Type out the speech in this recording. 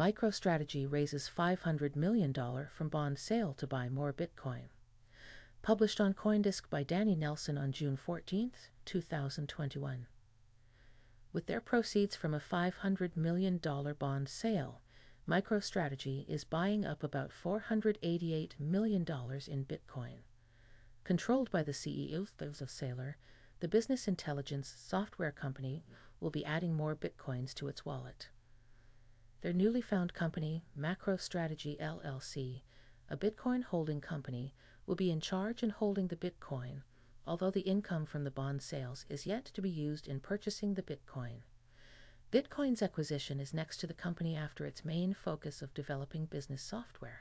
MicroStrategy raises $500 million from bond sale to buy more Bitcoin. Published on Coindesk by Danny Nelson on June 14, 2021. With their proceeds from a $500 million bond sale, MicroStrategy is buying up about $488 million in Bitcoin. Controlled by the CEO of Saylor, the business intelligence software company will be adding more Bitcoins to its wallet. Their newly found company, MacroStrategy LLC, a Bitcoin holding company, will be in charge in holding the Bitcoin, although the income from the bond sales is yet to be used in purchasing the Bitcoin. Bitcoin's acquisition is next to the company after its main focus of developing business software.